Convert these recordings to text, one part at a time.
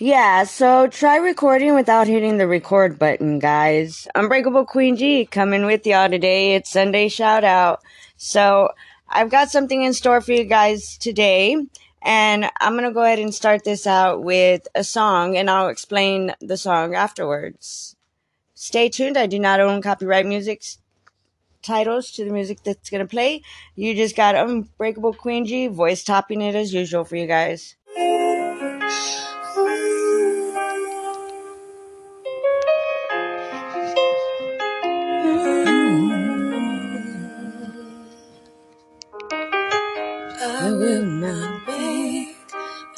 Yeah, so try recording without hitting the record button, guys. Unbreakable Queen G coming with y'all today. It's Sunday shout out. So I've got something in store for you guys today. And I'm going to go ahead and start this out with a song, and I'll explain the song afterwards. Stay tuned. I do not own copyright music titles to the music that's going to play. You just got Unbreakable Queen G, voice topping it as usual for you guys.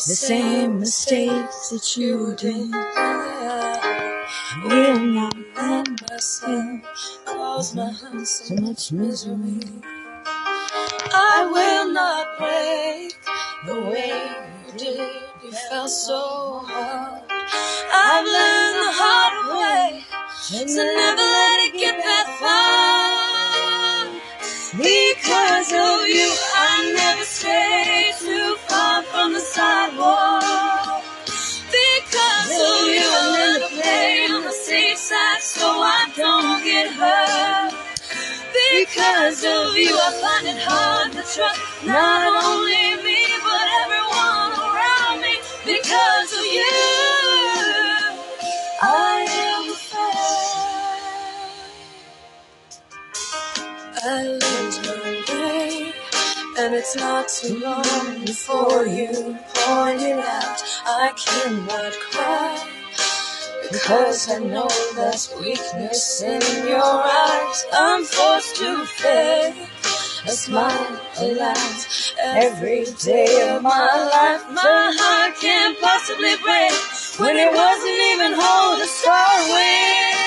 The same mistakes that you did. Will not let myself cause my heart so much misery. I will not break the way you did. You fell so hard. I've learned the hard way to never let it get that far. Because of you, I never stray so I don't get hurt. Because of you, I find it hard to trust not only me, but everyone around me. Because of you, I am afraid. I lived my way, and it's not too long before you point it out. I cannot cry. Because I know there's weakness in your eyes, I'm forced to fake a smile, alas, every day of my life. My heart can't possibly break when it wasn't even whole to start with.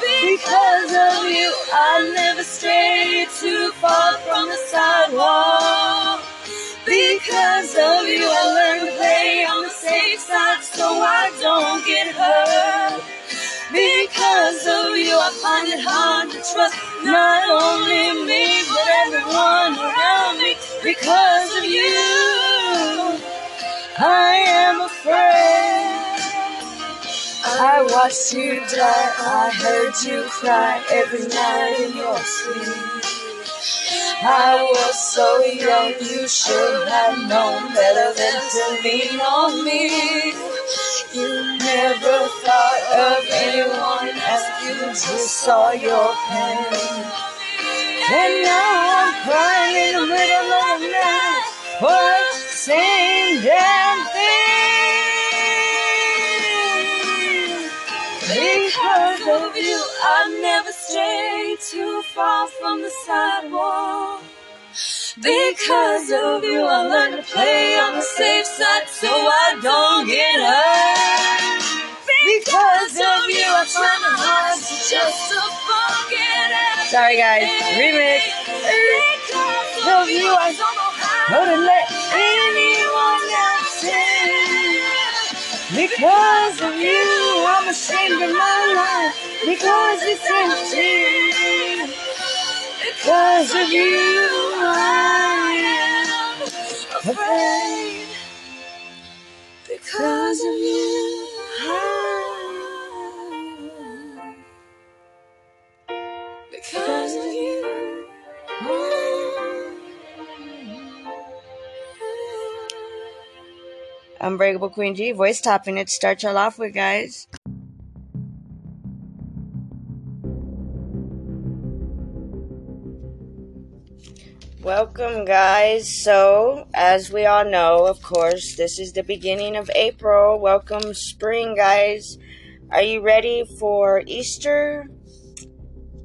Because of you, I never strayed too far from the sidewalk. Because of you, I learned to play on the safe side so I don't get hurt. Because of you, I find it hard to trust not only me, but everyone around me. Because of you, I am afraid. I watched you die, I heard you cry every night in your sleep. I was so young, you should have known better than to lean on me. You never thought of anyone as you just saw your pain. And now I'm crying in the middle of the night for the same damn thing. Because of you, I never stray too far from the sidewalk. Because of you, I learned to play on the safe side so I don't get hurt. Because of you, I try it hard to just to forget. Sorry, guys. Remix. Because of you, I don't know to let anyone else in. Because of you, ashamed of my life. Because it's empty. Because of you, I am afraid. Because of you. Because of you, Unbreakable Queen G, voice topping it. Start y'all off with, guys. Welcome, guys. So, as we all know, of course, this is the beginning of April. Welcome, spring, guys. Are you ready for Easter?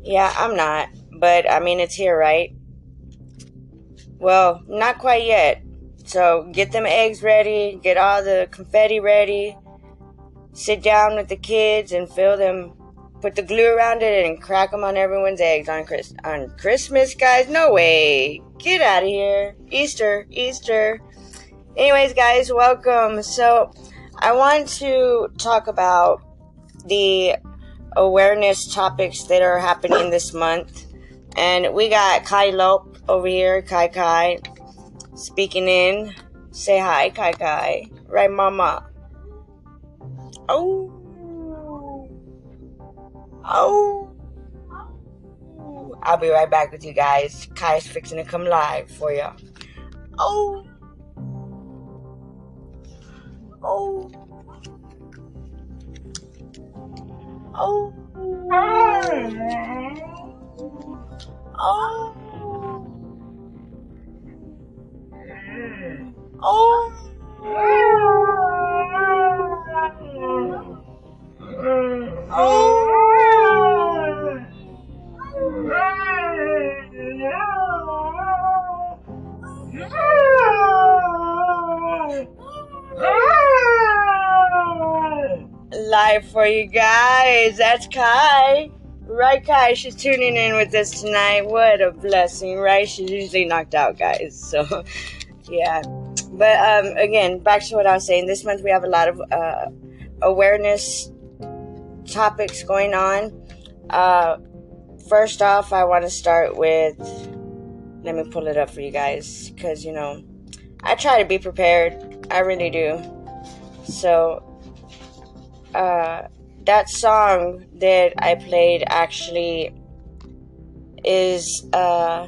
Yeah, I'm not, but I mean, it's here, right? Well, not quite yet. So, get them eggs ready, get all the confetti ready, sit down with the kids and fill them put the glue around it and crack them on everyone's eggs on Chris on Christmas, guys. No way. Get out of here. Easter, Easter. Anyways, guys, welcome. So, I want to talk about the awareness topics that are happening this month. And we got Kai Lope over here, Kai Kai, speaking in. Say hi, Kai Kai. Right, Mama? Oh. Oh. I'll be right back with you guys. Kai's fixing to come live for you. Oh. Oh. Oh. Oh. Oh. Live for you guys. That's Kai. Right, Kai? She's tuning in with us tonight. What a blessing, right? She's usually knocked out, guys. So, yeah. But um, again, back to what I was saying. This month we have a lot of uh, awareness topics going on. Uh, first off, I want to start with. Let me pull it up for you guys because, you know, I try to be prepared. I really do. So, uh, that song that I played actually is. Uh,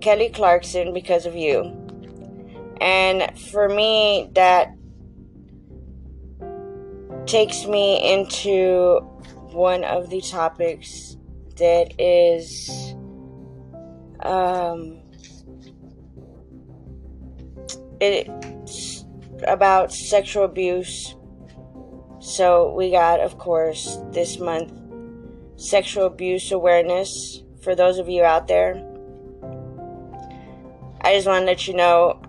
Kelly Clarkson because of you. And for me, that takes me into one of the topics that is um, it's about sexual abuse. So we got, of course, this month sexual abuse awareness for those of you out there I just want to let you know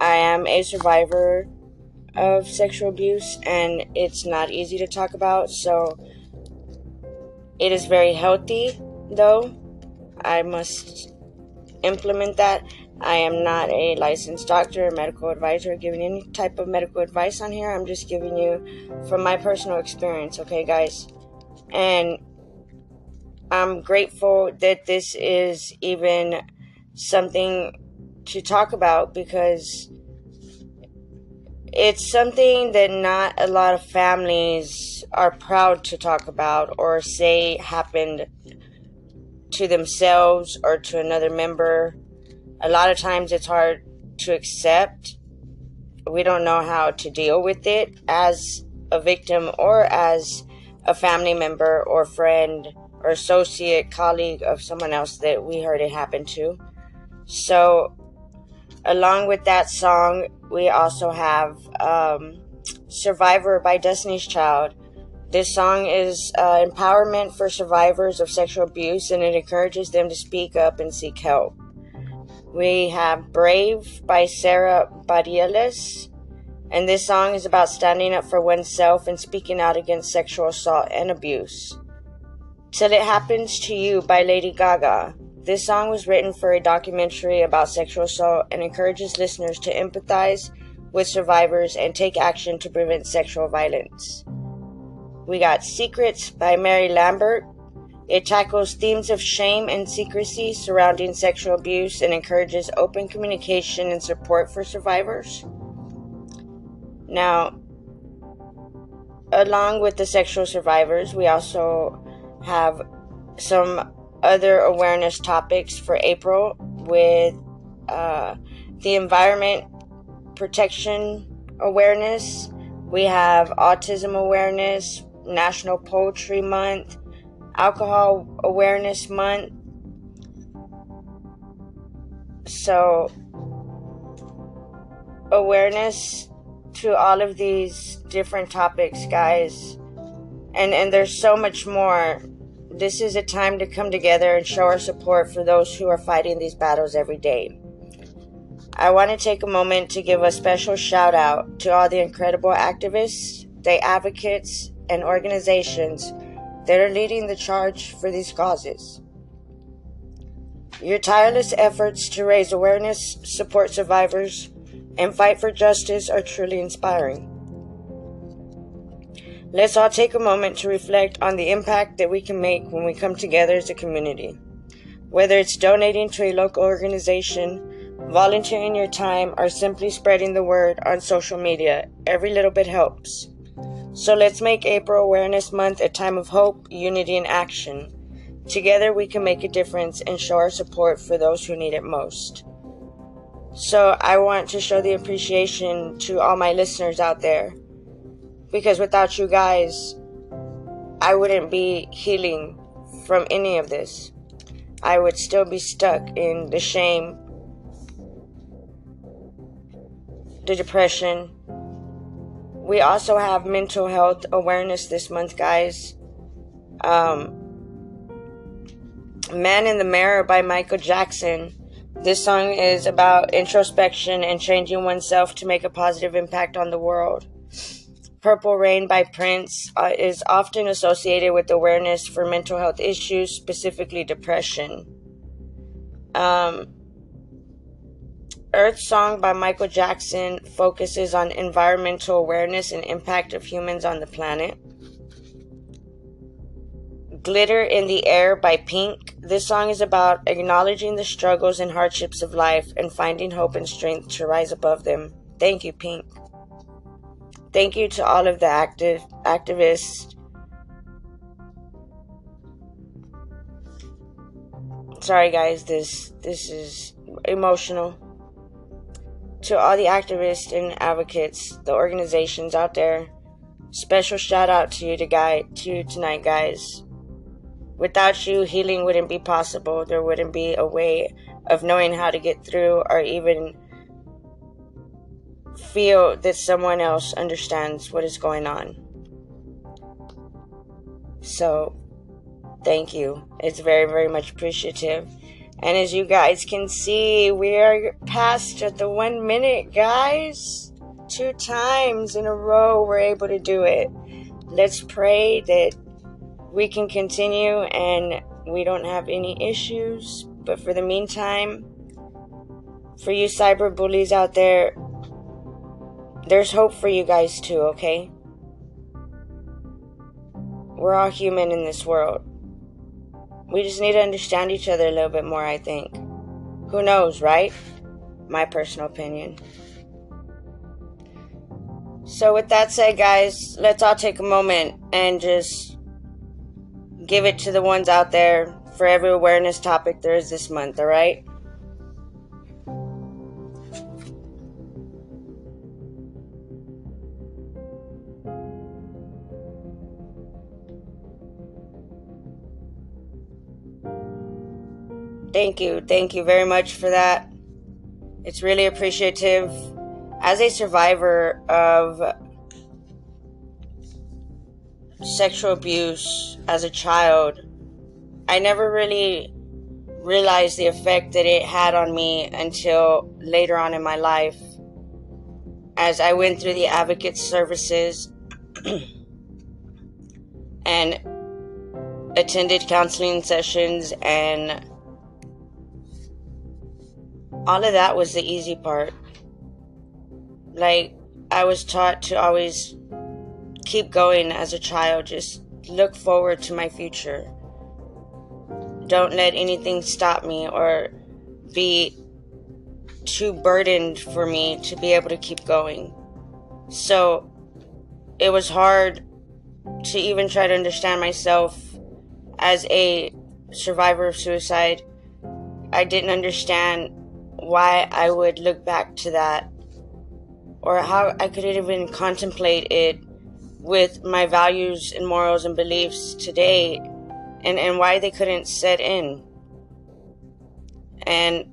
I am a survivor of sexual abuse and it's not easy to talk about. So it is very healthy, though. I must implement that. I am not a licensed doctor or medical advisor giving any type of medical advice on here. I'm just giving you from my personal experience, okay, guys? And I'm grateful that this is even something to talk about because it's something that not a lot of families are proud to talk about or say happened to themselves or to another member. A lot of times it's hard to accept. We don't know how to deal with it as a victim or as a family member or friend or associate, colleague of someone else that we heard it happen to. So Along with that song, we also have um, Survivor by Destiny's Child. This song is uh, empowerment for survivors of sexual abuse and it encourages them to speak up and seek help. We have Brave by Sara Bareilles. And this song is about standing up for oneself and speaking out against sexual assault and abuse. Till It Happens to You by Lady Gaga. This song was written for a documentary about sexual assault and encourages listeners to empathize with survivors and take action to prevent sexual violence. We got Secrets by Mary Lambert. It tackles themes of shame and secrecy surrounding sexual abuse and encourages open communication and support for survivors. Now, along with the sexual survivors, we also have some other awareness topics for April with uh, the environment protection awareness. We have autism awareness, National Poetry Month, Alcohol Awareness Month. So, awareness to all of these different topics, guys. And and there's so much more this is a time to come together and show our support for those who are fighting these battles every day. I want to take a moment to give a special shout out to all the incredible activists, the advocates, and organizations that are leading the charge for these causes. Your tireless efforts to raise awareness, support survivors, and fight for justice are truly inspiring. Let's all take a moment to reflect on the impact that we can make when we come together as a community. Whether it's donating to a local organization volunteering your time, or simply spreading the word on social media. Every little bit helps. So let's make April Awareness Month a time of hope, unity, and action. Together we can make a difference and show our support for those who need it most. So I want to show the appreciation to all my listeners out there. Because without you guys, I wouldn't be healing from any of this. I would still be stuck in the shame, the depression. We also have mental health awareness this month, guys. Um, Man in the Mirror by Michael Jackson. This song is about introspection and changing oneself to make a positive impact on the world. Purple Rain by Prince uh, is often associated with awareness for mental health issues, specifically depression. Um, Earth Song by Michael Jackson focuses on environmental awareness and impact of humans on the planet. Glitter in the Air by Pink. This song is about acknowledging the struggles and hardships of life and finding hope and strength to rise above them. Thank you, Pink. Thank you to all of the active activists. Sorry guys, this this is emotional. To all the activists and advocates, the organizations out there, special shout out to you to guide to you tonight, guys. Without you, healing wouldn't be possible. There wouldn't be a way of knowing how to get through or even feel that someone else understands what is going on. So, thank you. It's very, very much appreciative. And as you guys can see, we are past the one minute, guys. Two times in a row, we're able to do it. Let's pray that we can continue and we don't have any issues. But for the meantime, for you cyber bullies out there, there's hope for you guys too, okay? We're all human in this world. We just need to understand each other a little bit more, I think. Who knows, right? My personal opinion. So, with that said, guys, let's all take a moment and just give it to the ones out there for every awareness topic there is this month, all Thank you. Thank you very much for that. It's really appreciative. As a survivor of sexual abuse as a child, I never really realized the effect that it had on me until later on in my life. As I went through the advocate services and attended counseling sessions, and all of that was the easy part. Like, I was taught to always keep going as a child. Just look forward to my future. Don't let anything stop me or be too burdened for me to be able to keep going. So it was hard to even try to understand myself as a survivor of suicide. I didn't understand why I would look back to that or how I could even contemplate it with my values and morals and beliefs today and, and why they couldn't set in. And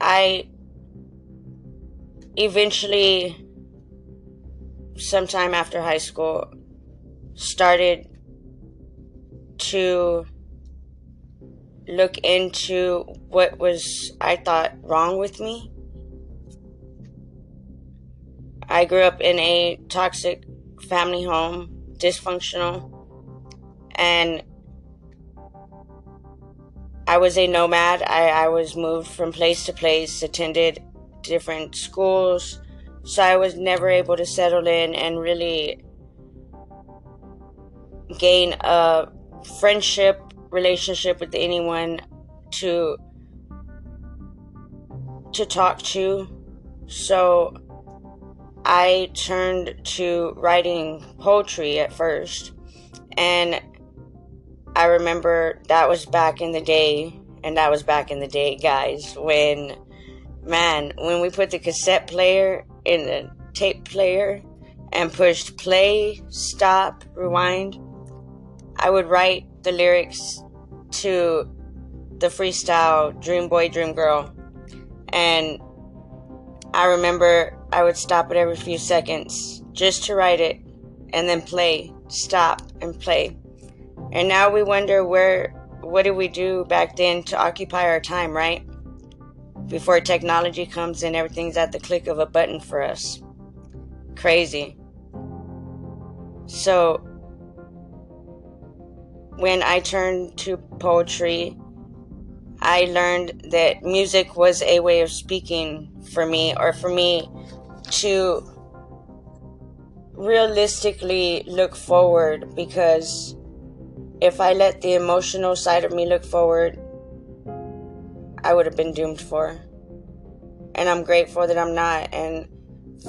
I eventually, sometime after high school, started to look into what was, I thought, wrong with me I grew up in a toxic family home, dysfunctional, and I was a nomad. I, I was moved from place to place, attended different schools, so I was never able to settle in and really gain a friendship relationship with anyone to to talk to. So I turned to writing poetry at first. And I remember that was back in the day. And that was back in the day, guys, when, man, when we put the cassette player in the tape player and pushed play, stop, rewind, I would write the lyrics to the freestyle Dream Boy, Dream Girl. And I remember I would stop it every few seconds just to write it and then play, stop, and play. And now we wonder where, what did we do back then to occupy our time, right? Before technology comes and everything's at the click of a button for us. Crazy. So, when I turned to poetry, I learned that music was a way of speaking for me, or for me to realistically look forward because if I let the emotional side of me look forward, I would have been doomed for. And I'm grateful that I'm not. And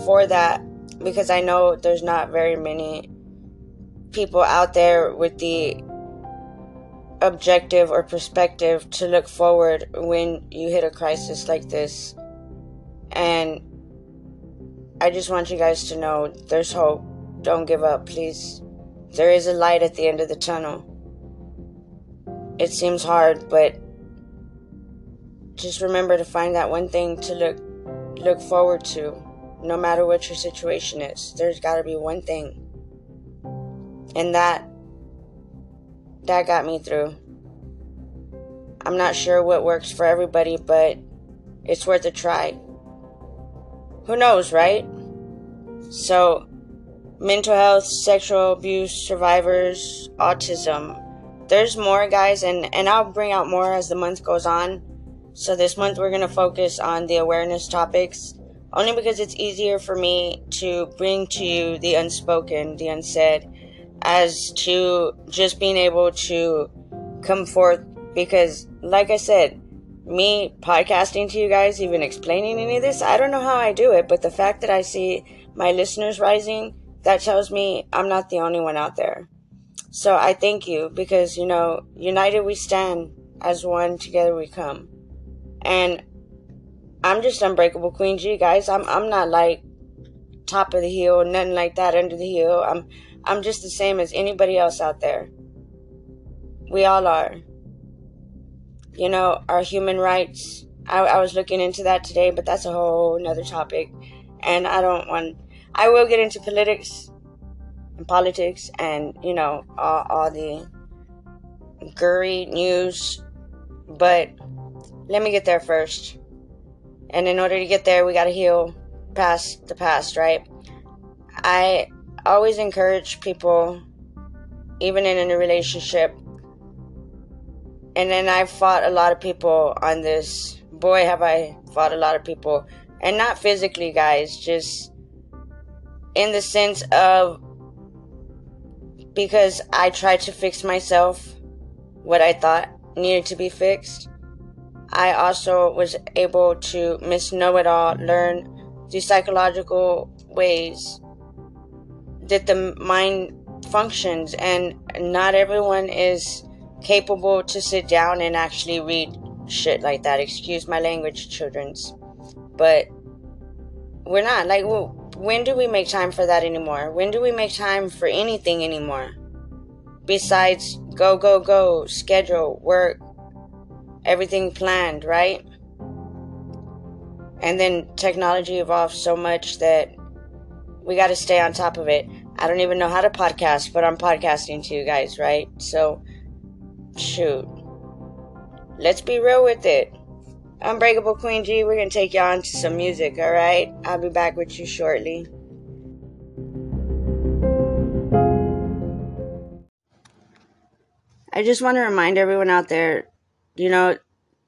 for that, because I know there's not very many people out there with the objective or perspective to look forward when you hit a crisis like this. And I just want you guys to know there's hope. Don't give up, please. There is a light at the end of the tunnel. It seems hard, but just remember to find that one thing to look look forward to no matter what your situation is. There's got to be one thing. And that that got me through. I'm not sure what works for everybody, but it's worth a try. Who knows, right? So, mental health, sexual abuse survivors, autism. There's more, guys, and, and I'll bring out more as the month goes on. So, this month we're going to focus on the awareness topics, only because it's easier for me to bring to you the unspoken, the unsaid, as to just being able to come forth. Because, like I said, me podcasting to you guys, even explaining any of this, I don't know how I do it, but the fact that I see my listeners rising, that tells me I'm not the only one out there. So I thank you because, you know, united we stand, as one together we come. And I'm just unbreakable Queen G, guys. I'm I'm not like top of the hill, nothing like that under the hill. I'm I'm just the same as anybody else out there. We all are you know, our human rights. I, I was looking into that today, but that's a whole another topic. And I don't want, I will get into politics and politics and, you know, all, all the gurry news, but let me get there first. And in order to get there, we got to heal past the past, right? I always encourage people, even in a relationship, and then I fought a lot of people on this. Boy, have I fought a lot of people. And not physically, guys, just in the sense of because I tried to fix myself what I thought needed to be fixed. I also was able to miss know it all, learn the psychological ways that the mind functions, and not everyone is capable to sit down and actually read shit like that. Excuse my language, children's. But we're not. Like, when do we make time for that anymore? When do we make time for anything anymore? Besides go, go, go, schedule, work, everything planned, right? And then technology evolves so much that we got to stay on top of it. I don't even know how to podcast, but I'm podcasting to you guys, right? So shoot. Let's be real with it. Unbreakable Queen G, we're gonna take y'all into some music, alright? I'll be back with you shortly. I just want to remind everyone out there, you know,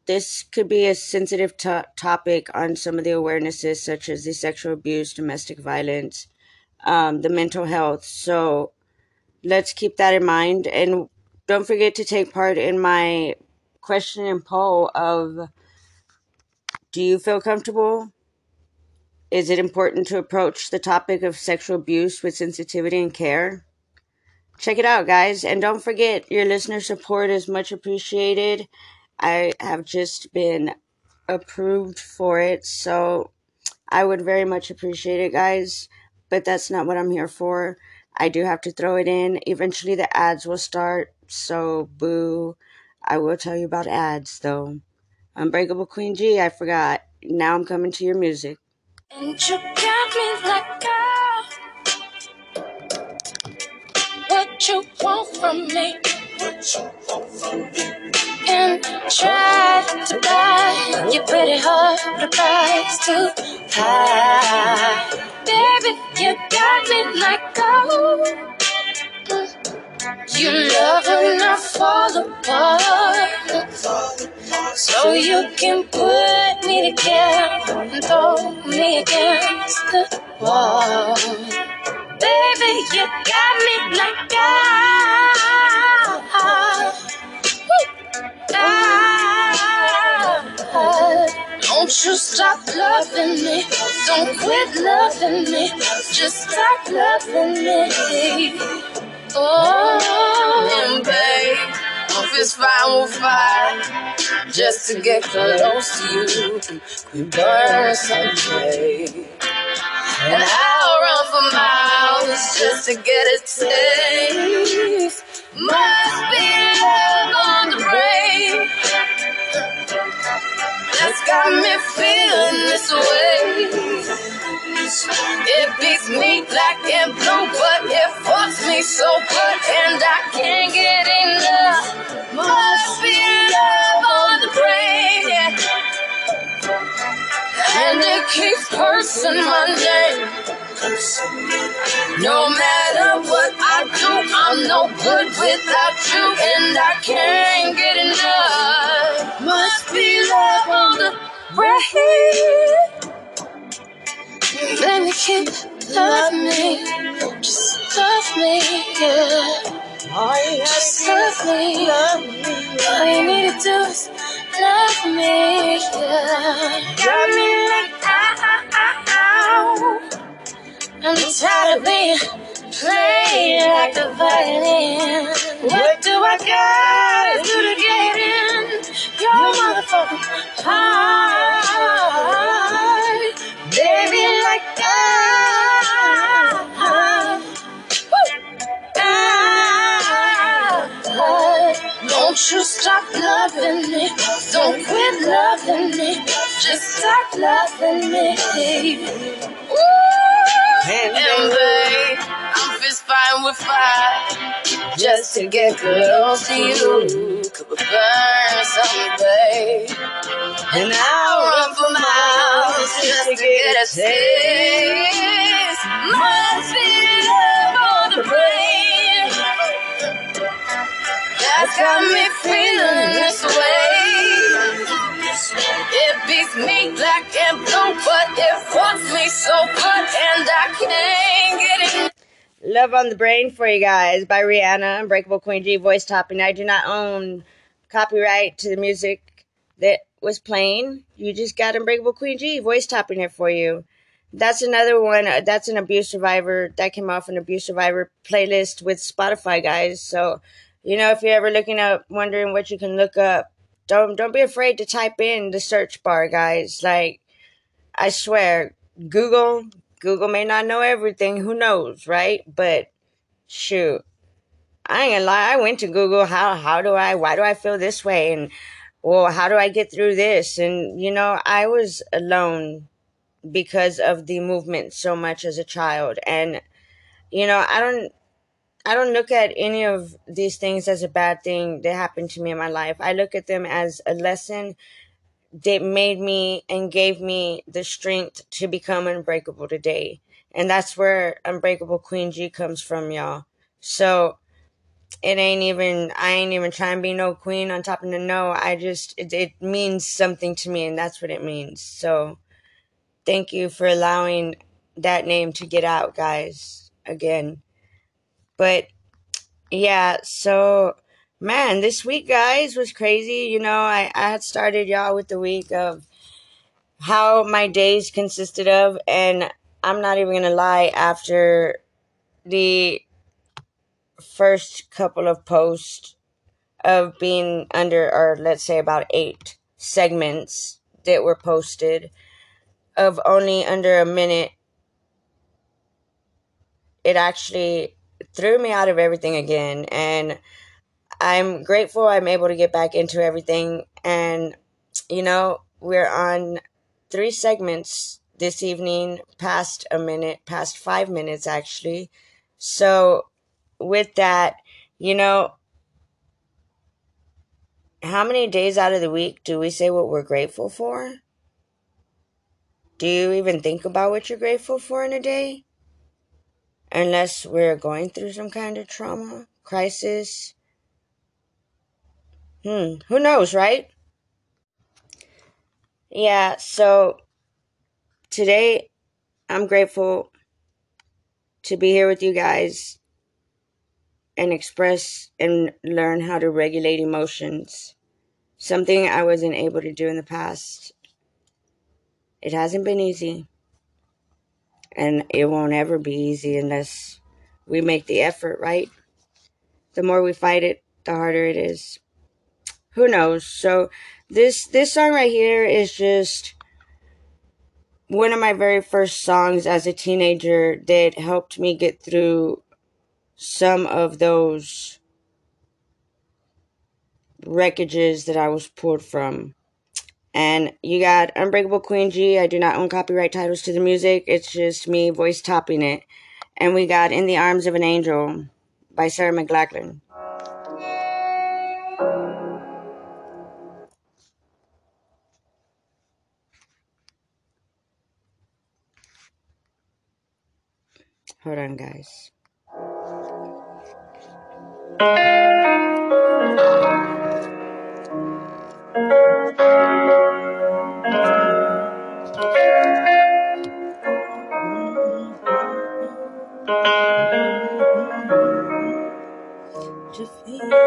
this could be a sensitive to- topic on some of the awarenesses, such as the sexual abuse, domestic violence, um, the mental health. So let's keep that in mind. And don't forget to take part in my question and poll of Do you feel comfortable? Is it important to approach the topic of sexual abuse with sensitivity and care? Check it out, guys. And don't forget, your listener support is much appreciated. I have just been approved for it, so I would very much appreciate it, guys. But that's not what I'm here for. I do have to throw it in. Eventually, the ads will start, so boo. I will tell you about ads, though. Unbreakable Queen G, I forgot. Now I'm coming to your music. And you got me like what you want from me. What you want from me. And try to buy your pretty heart, the price too high. Baby, you got me like gold. You love and I fall apart. So you can put me together and throw me against the wall. Baby, you got me like God. Don't you stop loving me. Don't quit loving me. Just stop loving me. Oh, and babe, I'm fist fine with fire. Just to get close to you. We burn someday. And I'll run for miles just to get a taste. Must be love That's got me feeling this way. It beats me black and blue, but it fucks me so good, and I can't get enough. Must be love keeps cursing my name. No matter what I do, I'm no good without you, and I can't get enough. Must be love on the brain. Baby, keep love me, just love me, yeah. Just love me, all you need to do is love me, yeah. Played like a violin. What do I gotta do to get in your motherfucking heart? Baby, like I, I, don't you stop loving me. Don't quit loving me. Just stop loving me. And babe, I'm fist fine with fire. Just to get close to you. Could we burn someday? And I'll run for miles just to get a taste. Must be love on the brain. That's got me feeling this way. It beats me black and blue, but it fucks me so good, and I can't get it. Love on the Brain for you guys by Rihanna, Unbreakable Queen G, voice topping. I do not own copyright to the music that was playing. You just got Unbreakable Queen G, voice topping it for you. That's another one. Uh, that's an abuse survivor that came off an abuse survivor playlist with Spotify, guys. So, you know, if you're ever looking up, wondering what you can look up, don't don't be afraid to type in the search bar, guys. Like I swear, Google Google may not know everything, who knows, right? But shoot. I ain't gonna lie, I went to Google how how do I why do I feel this way and well how do I get through this? And you know, I was alone because of the movement so much as a child and you know, I don't I don't look at any of these things as a bad thing that happened to me in my life. I look at them as a lesson that made me and gave me the strength to become unbreakable today. And that's where Unbreakable Queen G comes from, y'all. So it ain't even, I ain't even trying to be no queen on top of the no. I just, it, it means something to me and that's what it means. So thank you for allowing that name to get out, guys. Again. But yeah, so man, this week, guys, was crazy. You know, I, I had started y'all with the week of how my days consisted of, and I'm not even gonna lie, after the first couple of posts of being under, or let's say about eight segments that were posted of only under a minute, it actually threw me out of everything again. And I'm grateful I'm able to get back into everything. And, you know, we're on three segments this evening, past a minute, past five minutes actually. So, with that, you know, how many days out of the week do we say what we're grateful for? Do you even think about what you're grateful for in a day? Unless we're going through some kind of trauma, crisis. Hmm, who knows, right? Yeah, so today I'm grateful to be here with you guys and express and learn how to regulate emotions. Something I wasn't able to do in the past. It hasn't been easy. And it won't ever be easy unless we make the effort, right? The more we fight it, the harder it is. Who knows? So this this song right here is just one of my very first songs as a teenager that helped me get through some of those wreckages that I was pulled from. And you got Unbreakable Queen G. I do not own copyright titles to the music. It's just me voice topping it. And we got In the Arms of an Angel by Sarah McLachlan. Hold on, guys. So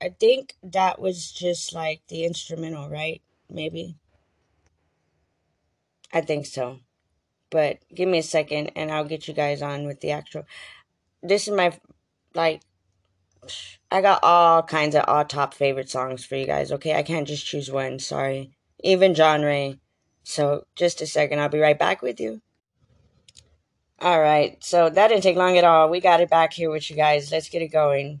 I think that was just like the instrumental, right? Maybe. I think so. But give me a second and I'll get you guys on with the actual. This is my, like, I got all kinds of all top favorite songs for you guys, okay? I can't just choose one, sorry. Even genre. So just a second, I'll be right back with you. All right, so that didn't take long at all. We got it back here with you guys. Let's get it going.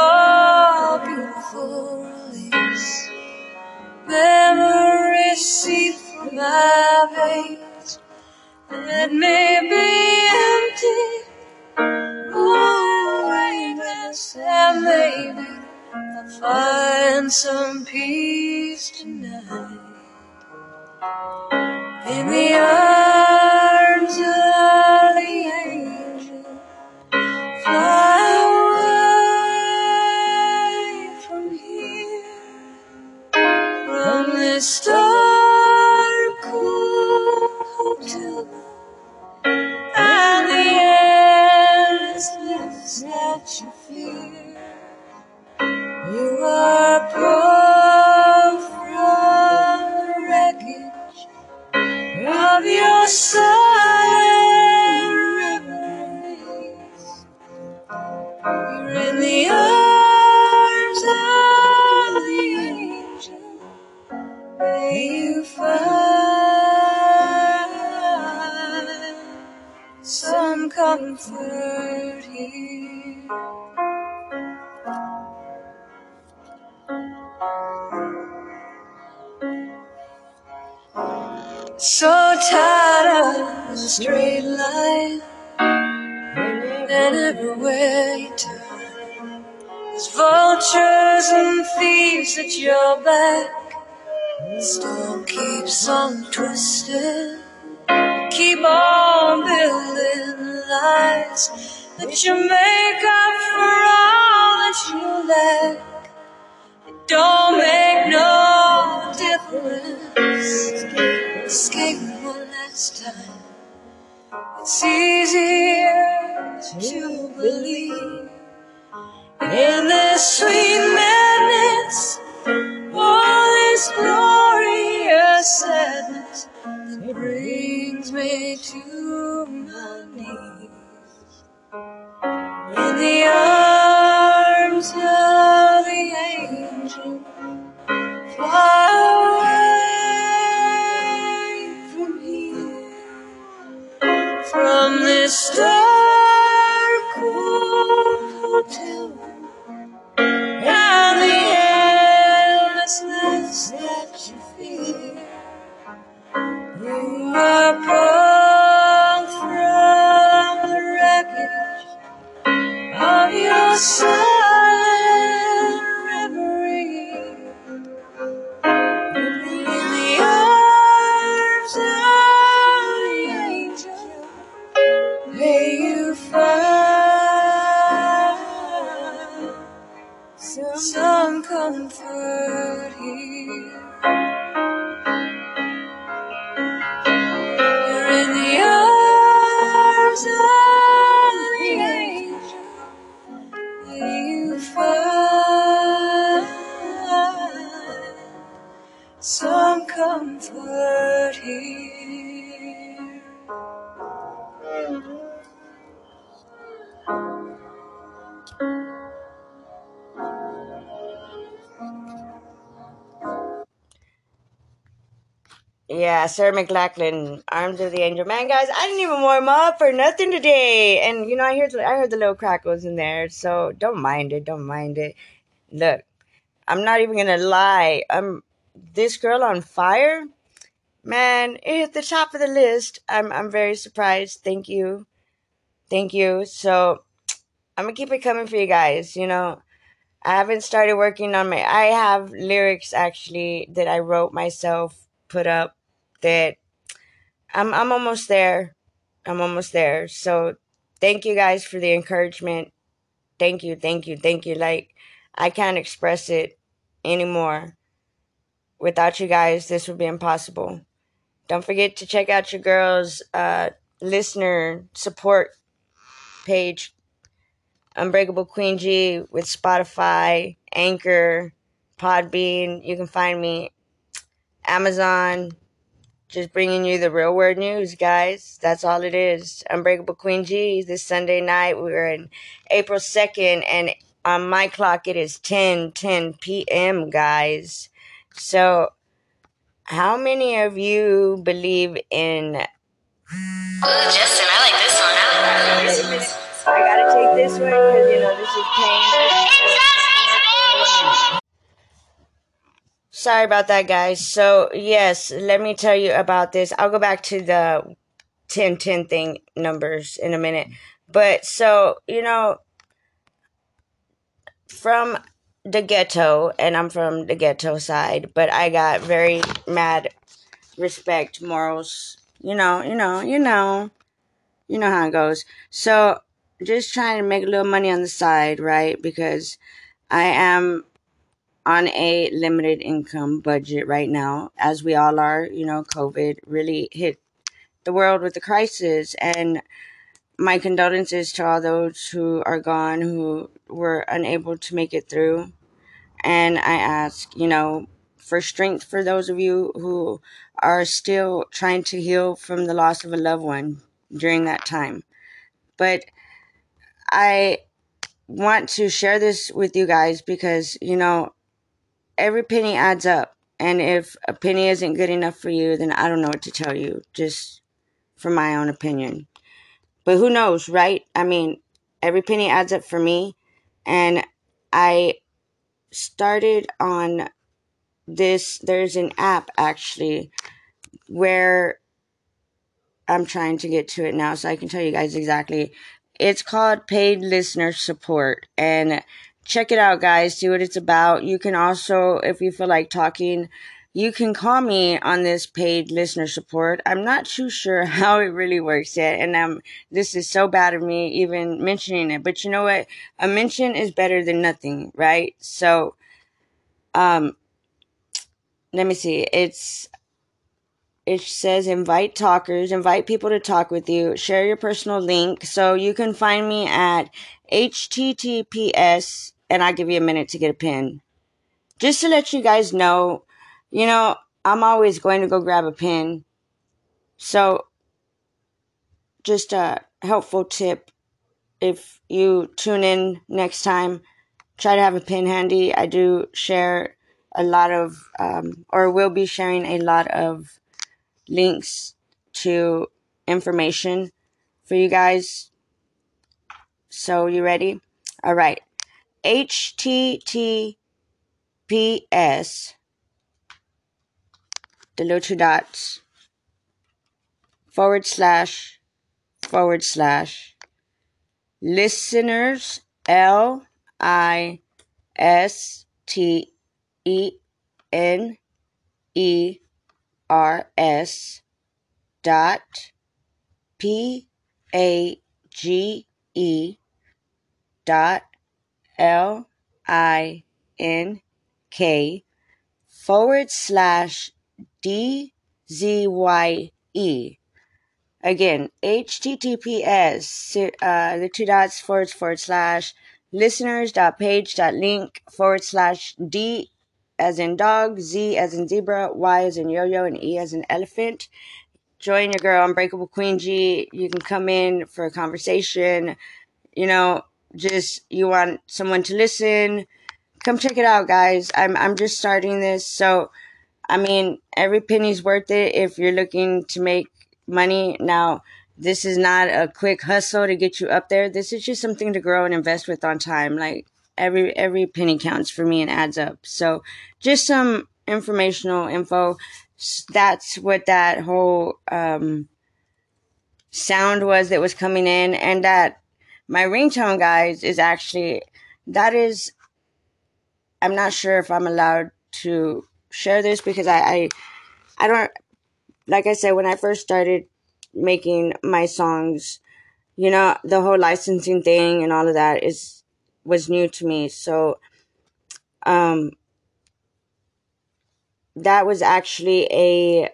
Oh, beautiful release. Memories seep from my veins. Be empty. And maybe I'll find some peace tonight. In the that you fear. You are tired of the straight line, and everywhere you turn, there's vultures and thieves at your back. The storm keeps on twisting. Keep on building lies that you make up for all that you lack. It don't It's easier to believe in this sweet madness, all this glorious sadness that brings me to my knees. In the arms of the angel, fly from Sarah McLachlan, Arms of the Angel. Man, guys, I didn't even warm up for nothing today. And you know, I heard I heard the little crackles in there, so don't mind it, don't mind it. Look, I'm not even gonna lie. I'm this girl on fire. Man, it hit the top of the list. I'm I'm very surprised. Thank you. Thank you. So I'm gonna keep it coming for you guys, you know. I haven't started working on my I have lyrics actually that I wrote myself, put up that I'm I'm almost there. I'm almost there. So thank you guys for the encouragement. Thank you, thank you, thank you. Like I can't express it anymore. Without you guys, this would be impossible. Don't forget to check out your girls' uh, listener support page, Unbreakable Queen G, with Spotify, Anchor, Podbean. You can find me Amazon, just bringing you the real word news, guys. That's all it is. Unbreakable Queen G. This Sunday night, we're in April 2nd, and on my clock, it is 10 10 p.m., guys. So, how many of you believe in. Ooh, Justin, I like this one. I like a minute. I gotta take this one because, you know, this is pain. Sorry about that, guys. So, yes, let me tell you about this. I'll go back to the 10 10 thing numbers in a minute. But so, you know, from the ghetto, and I'm from the ghetto side, but I got very mad respect, morals, you know, you know, you know, you know how it goes. So, just trying to make a little money on the side, right? Because I am on a limited income budget right now, as we all are. You know, COVID really hit the world with the crisis, and my condolences to all those who are gone who were unable to make it through. And I ask, you know, for strength for those of you who are still trying to heal from the loss of a loved one during that time. But I want to share this with you guys because, you know, every penny adds up. And if a penny isn't good enough for you, then I don't know what to tell you, just from my own opinion. But who knows, right? I mean, every penny adds up for me. And I started on this, there's an app actually where I'm trying to get to it now so I can tell you guys exactly. It's called Paid Listener Support. And check it out, guys. See what it's about. You can also, if you feel like talking, you can call me on this paid listener support. I'm not too sure how it really works yet, and um, this is so bad of me even mentioning it. But you know what? A mention is better than nothing, right? So, um, let me see. It's it says invite talkers, invite people to talk with you, share your personal link. So you can find me at https, and I'll give you a minute to get a pen. Just to let you guys know, you know, I'm always going to go grab a pen. So just a helpful tip if you tune in next time, try to have a pen handy. I do share a lot of, um, or will be sharing a lot of links to information for you guys. So, you ready? All right. HTTPS, the little two dots, forward slash, forward slash, listeners, L I S T E N E R S dot P A G E dot L I N K forward slash D Z Y E. Again, https, uh, the two dots forward forward slash listeners dot page dot link forward slash D as in dog, Z as in zebra, Y as in yo-yo, and E as in elephant. Join your girl, Unbreakable Queen G. You can come in for a conversation. You know, just you want someone to listen. Come check it out, guys. I'm I'm just starting this, so I mean, every penny's worth it if you're looking to make money. Now, this is not a quick hustle to get you up there. This is just something to grow and invest with on time. Like every every penny counts for me and adds up. So just some informational info. That's what that whole um, sound was that was coming in, and that my ringtone, guys, is actually that is. I'm not sure if I'm allowed to share this because I, I, I don't. Like I said, when I first started making my songs, you know, the whole licensing thing and all of that is was new to me. So, um, that was actually a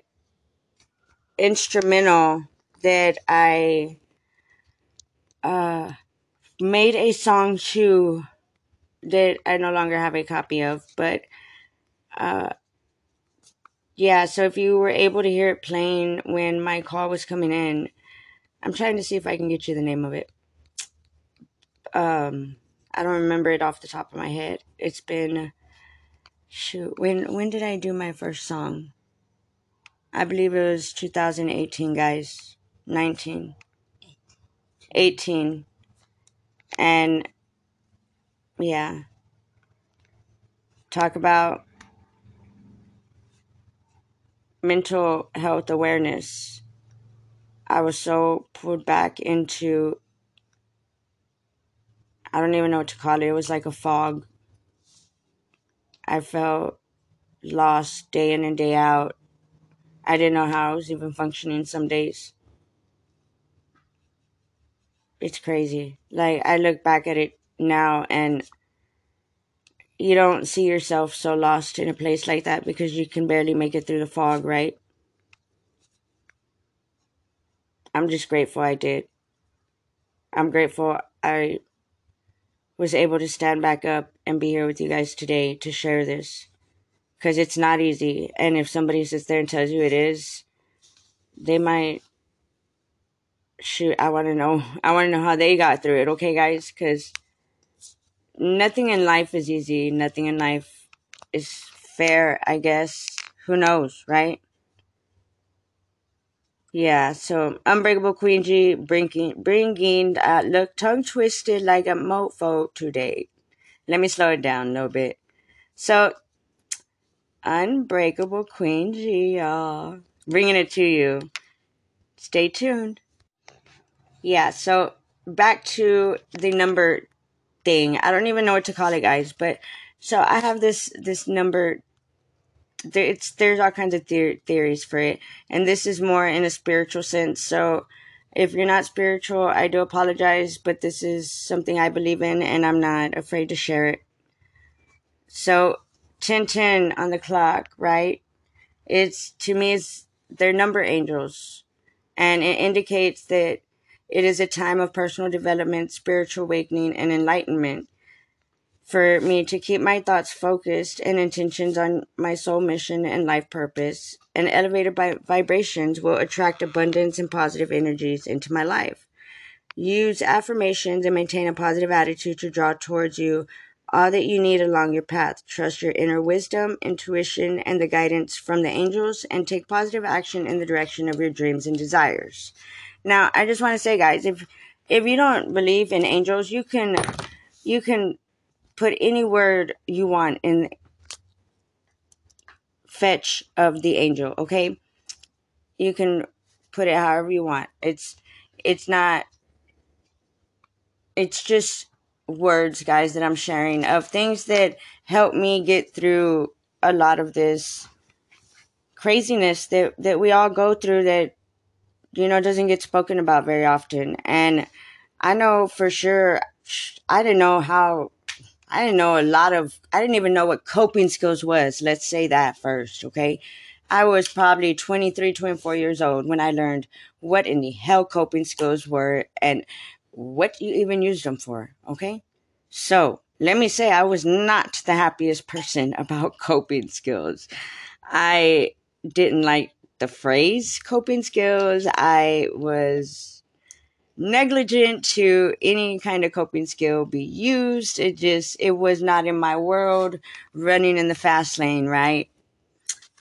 instrumental that I uh, made a song to that I no longer have a copy of, but uh, yeah. So if you were able to hear it playing when my call was coming in, I'm trying to see if I can get you the name of it. Um, I don't remember it off the top of my head. It's been shoot when when did I do my first song? I believe it was 2018, guys. 19. 18. And yeah. Talk about mental health awareness. I was so pulled back into I don't even know what to call it. It was like a fog. I felt lost day in and day out. I didn't know how I was even functioning some days. It's crazy. Like, I look back at it now and you don't see yourself so lost in a place like that because you can barely make it through the fog, right? I'm just grateful I did. I'm grateful I was able to stand back up and be here with you guys today to share this. Because it's not easy. And if somebody sits there and tells you it is, they might. Shoot, I want to know. I want to know how they got through it, okay, guys? Because nothing in life is easy. Nothing in life is fair, I guess. Who knows, right? Yeah, so Unbreakable Queen G bringing, bringing uh, look tongue twisted like a mofo today. Let me slow it down a little bit. So, Unbreakable Queen G, y'all. Bringing it to you. Stay tuned. Yeah, so back to the number thing. I don't even know what to call it, guys, but so I have this this number there, it's there's all kinds of theories for it, and this is more in a spiritual sense. So, if you're not spiritual, I do apologize, but this is something I believe in, and I'm not afraid to share it. So, ten ten on the clock, right? It's to me, it's they're number angels, and it indicates that it is a time of personal development, spiritual awakening, and enlightenment for me to keep my thoughts focused and intentions on my soul mission and life purpose, and elevated by vibrations will attract abundance and positive energies into my life. Use affirmations and maintain a positive attitude to draw towards you all that you need along your path. Trust your inner wisdom, intuition, and the guidance from the angels, and take positive action in the direction of your dreams and desires. Now, I just want to say, guys, if if you don't believe in angels, you can you can put any word you want in fetch of the angel, okay? You can put it however you want. It's it's not it's just words, guys, that I'm sharing of things that help me get through a lot of this craziness that that we all go through that you know doesn't get spoken about very often. And I know for sure I didn't know how I didn't know a lot of, I didn't even know what coping skills was. Let's say that first, okay? I was probably 23, 24 years old when I learned what in the hell coping skills were and what you even used them for, okay? So, let me say I was not the happiest person about coping skills. I didn't like the phrase coping skills. I was negligent to any kind of coping skill be used. It just, it was not in my world running in the fast lane, right?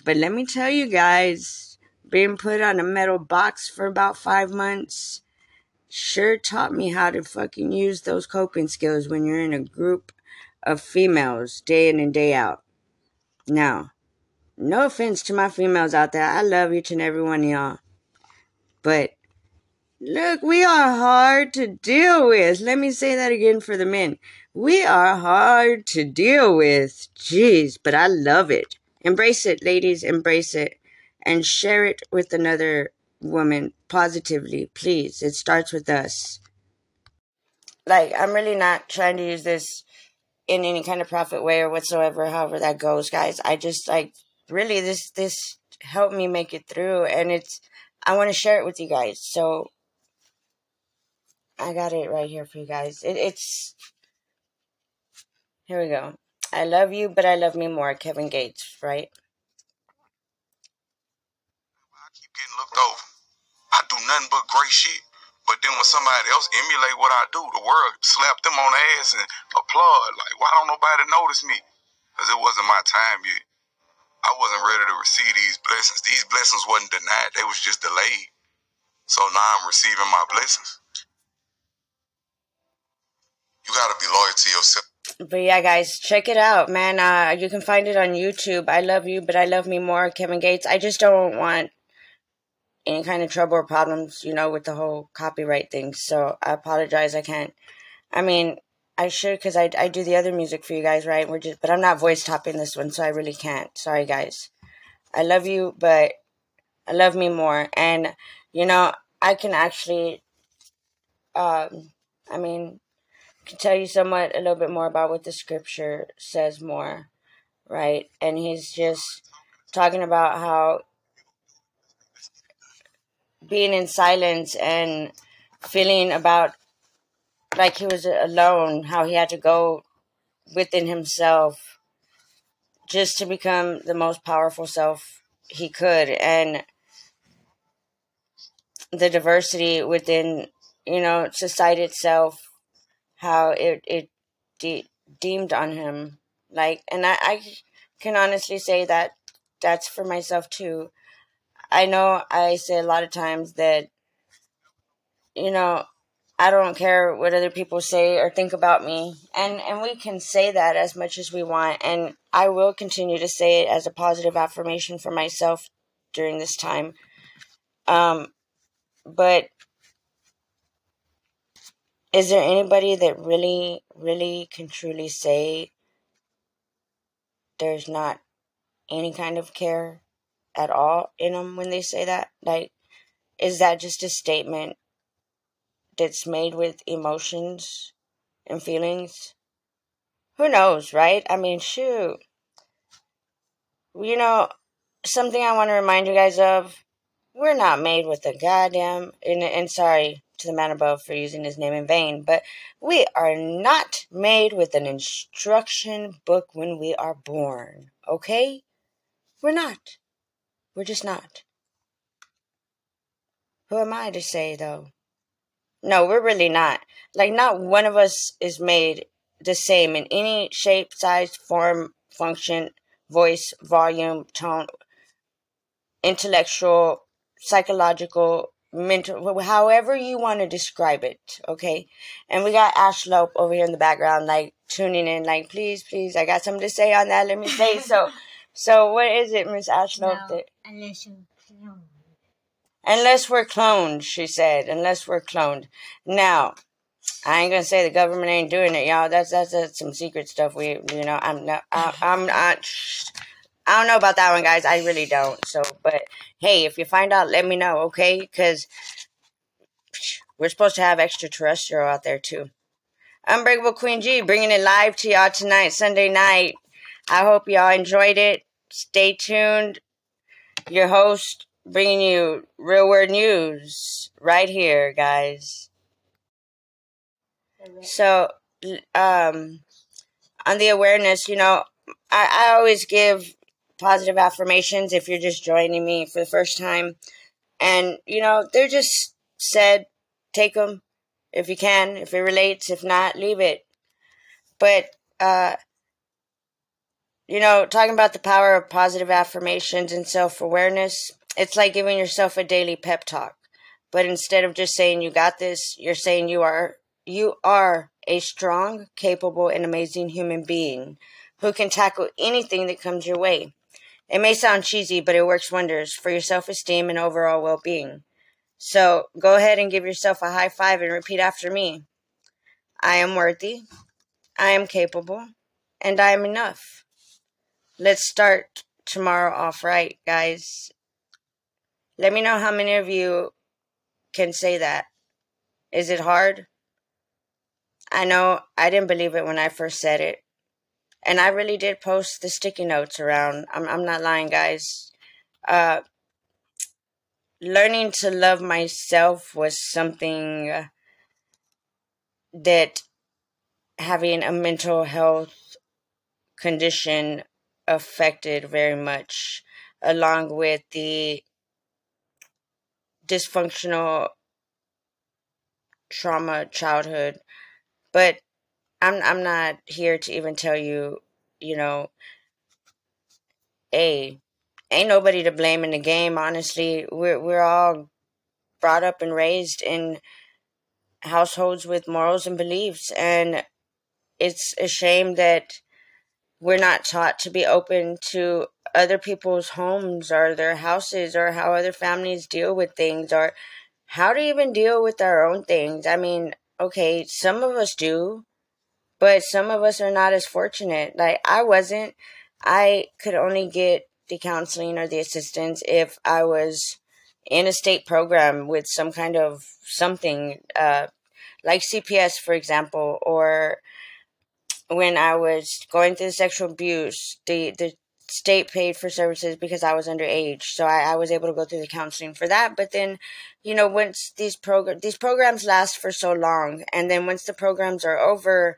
But let me tell you guys, being put on a metal box for about five months sure taught me how to fucking use those coping skills when you're in a group of females day in and day out. Now, no offense to my females out there. I love each and every one of y'all. But Look, we are hard to deal with. Let me say that again for the men. We are hard to deal with. Jeez, but I love it. Embrace it, ladies, embrace it. And share it with another woman positively, please. It starts with us. Like, I'm really not trying to use this in any kind of profit way or whatsoever, however that goes, guys. I just, like, really, this, this helped me make it through. And it's, I want to share it with you guys. So I got it right here for you guys. It, it's here we go. I love you, but I love me more. Kevin Gates, right? I keep getting looked over. I do nothing but great shit. But then when somebody else emulate what I do, the world slap them on the ass and applaud. Like, why don't nobody notice me? Because it wasn't my time yet. I wasn't ready to receive these blessings. These blessings wasn't denied. They was just delayed. So now I'm receiving my blessings. You gotta be loyal to yourself. But yeah, guys, check it out, man. Uh, you can find it on YouTube. I love you, but I love me more, Kevin Gates. I just don't want any kind of trouble or problems, you know, with the whole copyright thing. So I apologize. I can't. I mean, I should because I, I do the other music for you guys, right? We're just, but I'm not voice topping this one, so I really can't. Sorry, guys. I love you, but I love me more. And you know, I can actually, um, I mean, can tell you somewhat a little bit more about what the scripture says more, right? And he's just talking about how being in silence and feeling about like he was alone, how he had to go within himself just to become the most powerful self he could. And the diversity within you know society itself how it it de- deemed on him. Like and I, I can honestly say that that's for myself too. I know I say a lot of times that, you know, I don't care what other people say or think about me. And and we can say that as much as we want and I will continue to say it as a positive affirmation for myself during this time. Um but is there anybody that really really can truly say there's not any kind of care at all in them when they say that? Like, is that just a statement that's made with emotions and feelings? Who knows, right? I mean, shoot. You know, something I want to remind you guys of we're not made with a goddamn, and, and sorry to the man above for using his name in vain, but we are not made with an instruction book when we are born, okay? We're not. We're just not. Who am I to say, though? No, we're really not. Like, not one of us is made the same in any shape, size, form, function, voice, volume, tone, intellectual, psychological, mental, however you want to describe it, okay? And we got Ashlope over here in the background, like, tuning in, like, please, please, I got something to say on that. Let me say so. So, what is it, Miss Ashlope? No, clone. Unless we're cloned, she said. Unless we're cloned. Now, I ain't gonna say the government ain't doing it, y'all. That's that's, that's some secret stuff. We, you know, I'm not, I, I'm not. I don't know about that one, guys. I really don't. So, but hey, if you find out, let me know, okay? Because we're supposed to have extraterrestrial out there too. Unbreakable Queen G bringing it live to y'all tonight, Sunday night. I hope y'all enjoyed it. Stay tuned. Your host bringing you real world news right here, guys. So, um, on the awareness, you know, I, I always give positive affirmations if you're just joining me for the first time. And, you know, they're just said, take them if you can, if it relates. If not, leave it. But, uh, you know, talking about the power of positive affirmations and self awareness, it's like giving yourself a daily pep talk. But instead of just saying you got this, you're saying you are you are a strong, capable, and amazing human being who can tackle anything that comes your way. It may sound cheesy, but it works wonders for your self esteem and overall well being. So go ahead and give yourself a high five and repeat after me I am worthy, I am capable, and I am enough. Let's start tomorrow off right, guys. Let me know how many of you can say that. Is it hard? I know I didn't believe it when I first said it. And I really did post the sticky notes around. I'm, I'm not lying, guys. Uh, learning to love myself was something that having a mental health condition affected very much, along with the dysfunctional trauma childhood. But I'm I'm not here to even tell you, you know, a ain't nobody to blame in the game. Honestly, we're we're all brought up and raised in households with morals and beliefs, and it's a shame that we're not taught to be open to other people's homes or their houses or how other families deal with things or how to even deal with our own things. I mean, okay, some of us do, but some of us are not as fortunate. Like I wasn't. I could only get the counseling or the assistance if I was in a state program with some kind of something, uh, like CPS, for example, or when I was going through sexual abuse, the the state paid for services because I was underage, so I, I was able to go through the counseling for that. But then, you know, once these program these programs last for so long, and then once the programs are over,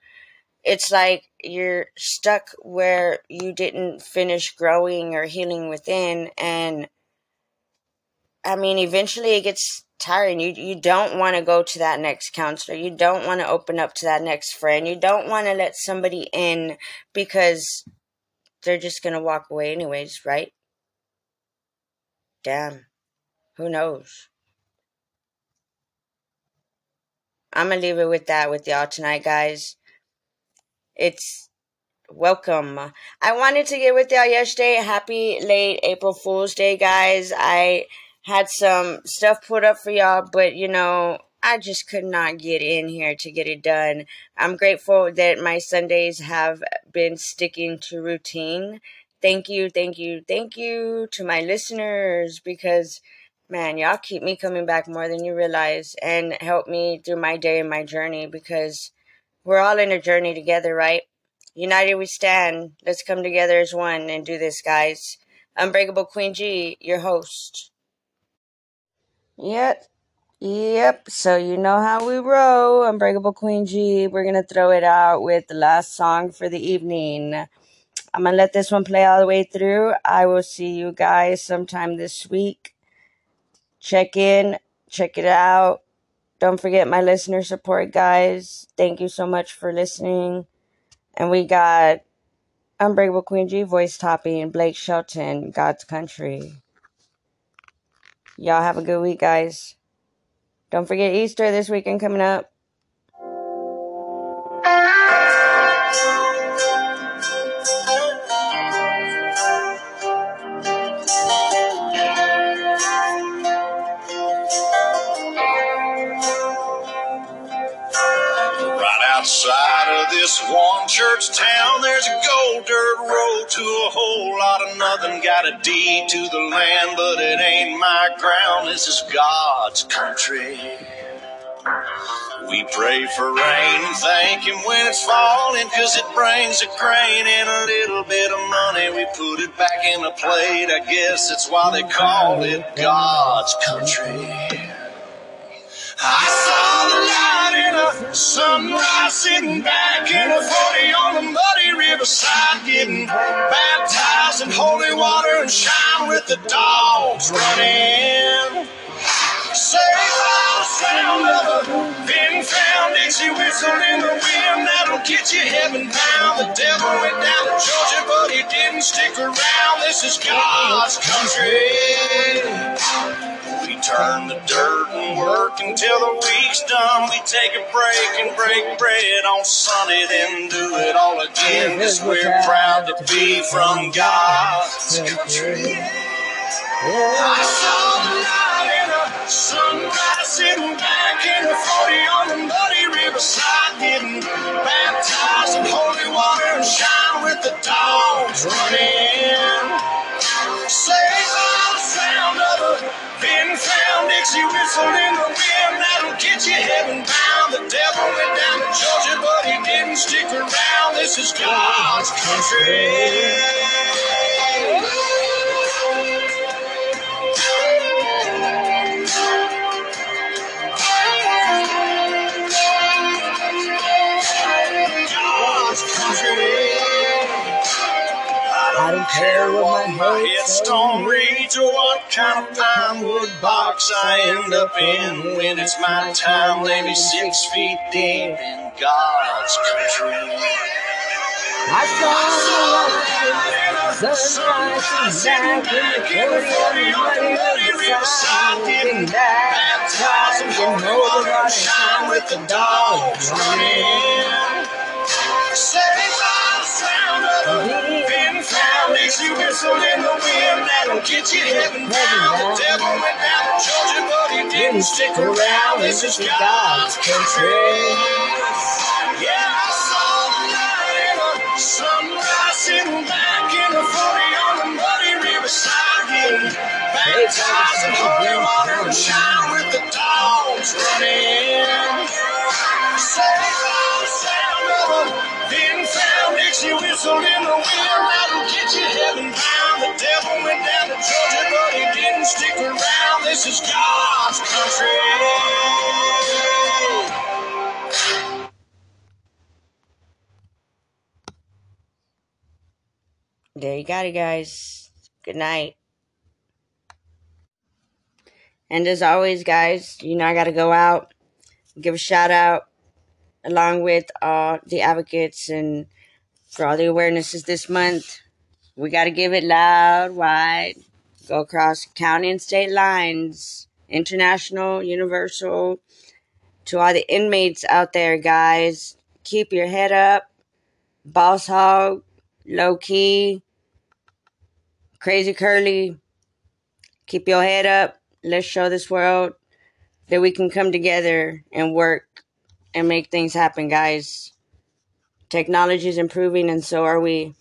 it's like you're stuck where you didn't finish growing or healing within, and I mean, eventually it gets tiring. You you don't want to go to that next counselor. You don't want to open up to that next friend. You don't want to let somebody in because they're just to walk away anyways, right? Damn. Who knows? I'm gonna leave it with that with y'all tonight, guys. It's welcome. I wanted to get with y'all yesterday. Happy late April Fool's Day, guys. I had some stuff put up for y'all, but you know, I just could not get in here to get it done. I'm grateful that my Sundays have been sticking to routine. Thank you, thank you, thank you to my listeners because man, y'all keep me coming back more than you realize and help me through my day and my journey because we're all in a journey together, right? United we stand. Let's come together as one and do this, guys. Unbreakable Queen G, your host. Yep. Yep. So you know how we roll. Unbreakable Queen G. We're to throw it out with the last song for the evening. I'm to let this one play all the way through. I will see you guys sometime this week. Check in, check it out. Don't forget my listener support, guys. Thank you so much for listening. And we got Unbreakable Queen G voice topping Blake Shelton, God's Country. Y'all have a good week, guys. Don't forget Easter this weekend coming up. Right outside of this one church town, dirt road to a whole lot of nothing. Got a deed to the land, but it ain't my ground. This is God's country. We pray for rain and thank Him when it's falling, cause it brings a grain and a little bit of money. We put it back in a plate, I guess that's why they call it God's country. I saw in a sunrise sitting back in a 40 on the muddy riverside getting baptized in holy water and shine with the dogs running. The sound of a pin found Dixie whistle in the wind that'll get you heaven bound. The devil went down to Georgia, but he didn't stick around. This is God's country. We turn the dirt and work until the week's done. We take a break and break bread on Sunday, then do it all again. Cause we're proud to be from God's country. I saw the light sunrise sitting back in the 40 on the muddy riverside getting baptized in holy water and shine with the dogs running. Saved by the sound of a been found Dixie whistle in the wind that'll get you heaven bound. The devil went down to Georgia, but he didn't stick around. This is God's country. Don't care what my headstone reads or what kind of pine wood box I end up in. When it's my time, lay me six feet deep in God's country. I saw the sunrise back in the 40 on the muddy riverside getting baptized in holy water and shine with the dogs running. A pin found Dixie whistle in the wind that'll get you heaven bound. The devil went down to Georgia, but he didn't stick around. This is God's country. Yeah, I saw the light in a sunrise sitting back in the 40 on the muddy riverside getting baptized in holy water and shine with the dogs running. By the sound of a Dixie whistle in the wind that'll get you heaven bound. The devil went down to Georgia, but he didn't stick around. This is God's country. There you got it, guys. Good night. And as always, guys, you know I gotta go out, give a shout out, along with all the advocates and for all the awarenesses this month. We gotta give it loud, wide, go across county and state lines, international, universal. To all the inmates out there, guys, keep your head up. Boss hog, low key, crazy curly. Keep your head up. Let's show this world that we can come together and work and make things happen, guys. Technology is improving, and so are we.